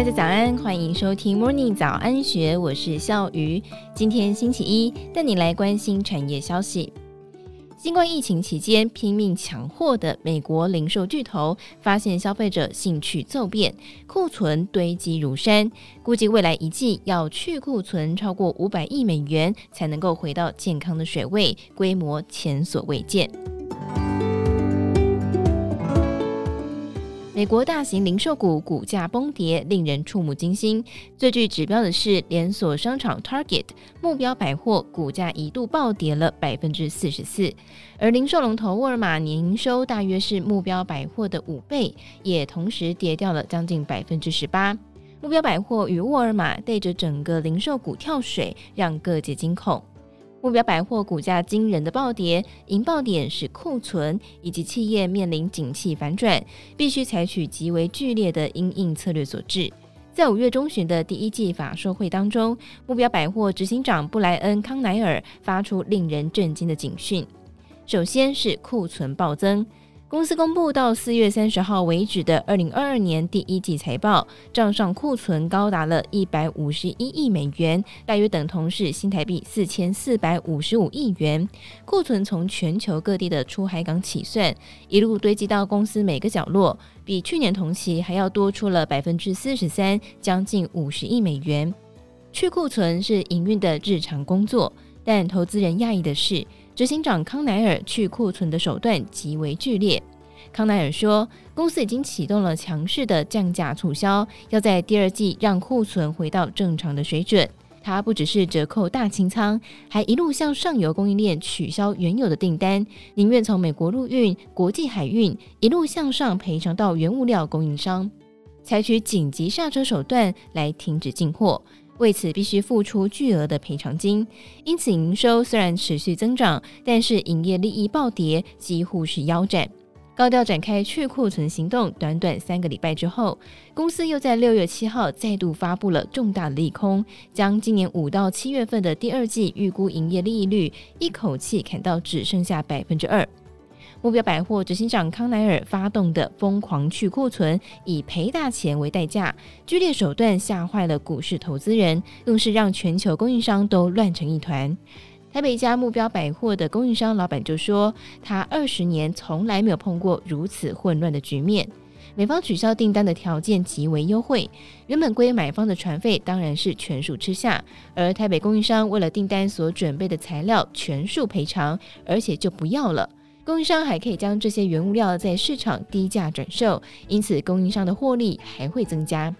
大家早安，欢迎收听 Morning 早安学，我是笑鱼。今天星期一，带你来关心产业消息。新冠疫情期间拼命抢货的美国零售巨头，发现消费者兴趣骤变，库存堆积如山，估计未来一季要去库存超过五百亿美元，才能够回到健康的水位，规模前所未见。美国大型零售股股价崩跌，令人触目惊心。最具指标的是连锁商场 Target，目标百货股价一度暴跌了百分之四十四，而零售龙头沃尔玛年营收大约是目标百货的五倍，也同时跌掉了将近百分之十八。目标百货与沃尔玛带着整个零售股跳水，让各界惊恐。目标百货股价惊人的暴跌，引爆点是库存以及企业面临景气反转，必须采取极为剧烈的因应策略所致。在五月中旬的第一季法说会当中，目标百货执行长布莱恩康奈尔发出令人震惊的警讯：首先是库存暴增。公司公布到四月三十号为止的二零二二年第一季财报，账上库存高达了一百五十一亿美元，大约等同是新台币四千四百五十五亿元。库存从全球各地的出海港起算，一路堆积到公司每个角落，比去年同期还要多出了百分之四十三，将近五十亿美元。去库存是营运的日常工作，但投资人讶异的是。执行长康乃尔去库存的手段极为剧烈。康乃尔说，公司已经启动了强势的降价促销，要在第二季让库存回到正常的水准。他不只是折扣大清仓，还一路向上游供应链取消原有的订单，宁愿从美国陆运、国际海运一路向上赔偿到原物料供应商，采取紧急刹车手段来停止进货。为此必须付出巨额的赔偿金，因此营收虽然持续增长，但是营业利益暴跌，几乎是腰斩。高调展开去库存行动，短短三个礼拜之后，公司又在六月七号再度发布了重大利空，将今年五到七月份的第二季预估营业利率一口气砍到只剩下百分之二。目标百货执行长康乃尔发动的疯狂去库存，以赔大钱为代价，剧烈手段吓坏了股市投资人，更是让全球供应商都乱成一团。台北一家目标百货的供应商老板就说，他二十年从来没有碰过如此混乱的局面。美方取消订单的条件极为优惠，原本归买方的船费当然是全数吃下，而台北供应商为了订单所准备的材料全数赔偿，而且就不要了。供应商还可以将这些原物料在市场低价转售，因此供应商的获利还会增加。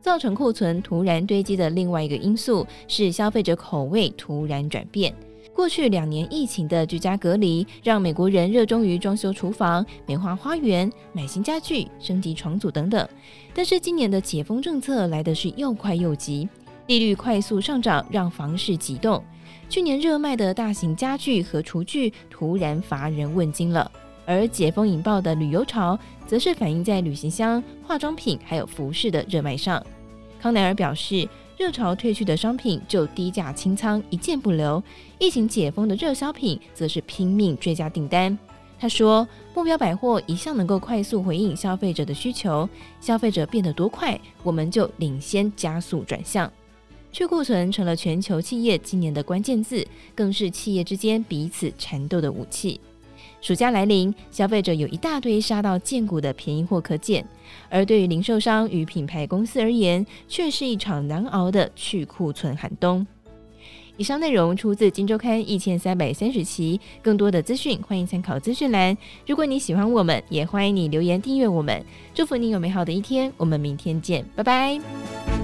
造成库存突然堆积的另外一个因素是消费者口味突然转变。过去两年疫情的居家隔离，让美国人热衷于装修厨房、美化花园、买新家具、升级床组等等。但是今年的解封政策来的是又快又急，利率快速上涨，让房市急冻。去年热卖的大型家具和厨具突然乏人问津了，而解封引爆的旅游潮，则是反映在旅行箱、化妆品还有服饰的热卖上。康奈尔表示，热潮退去的商品就低价清仓一件不留，疫情解封的热销品则是拼命追加订单。他说，目标百货一向能够快速回应消费者的需求，消费者变得多快，我们就领先加速转向。去库存成了全球企业今年的关键字，更是企业之间彼此缠斗的武器。暑假来临，消费者有一大堆杀到见骨的便宜货可捡，而对于零售商与品牌公司而言，却是一场难熬的去库存寒冬。以上内容出自《金周刊》一千三百三十期，更多的资讯欢迎参考资讯栏。如果你喜欢我们，也欢迎你留言订阅我们。祝福你有美好的一天，我们明天见，拜拜。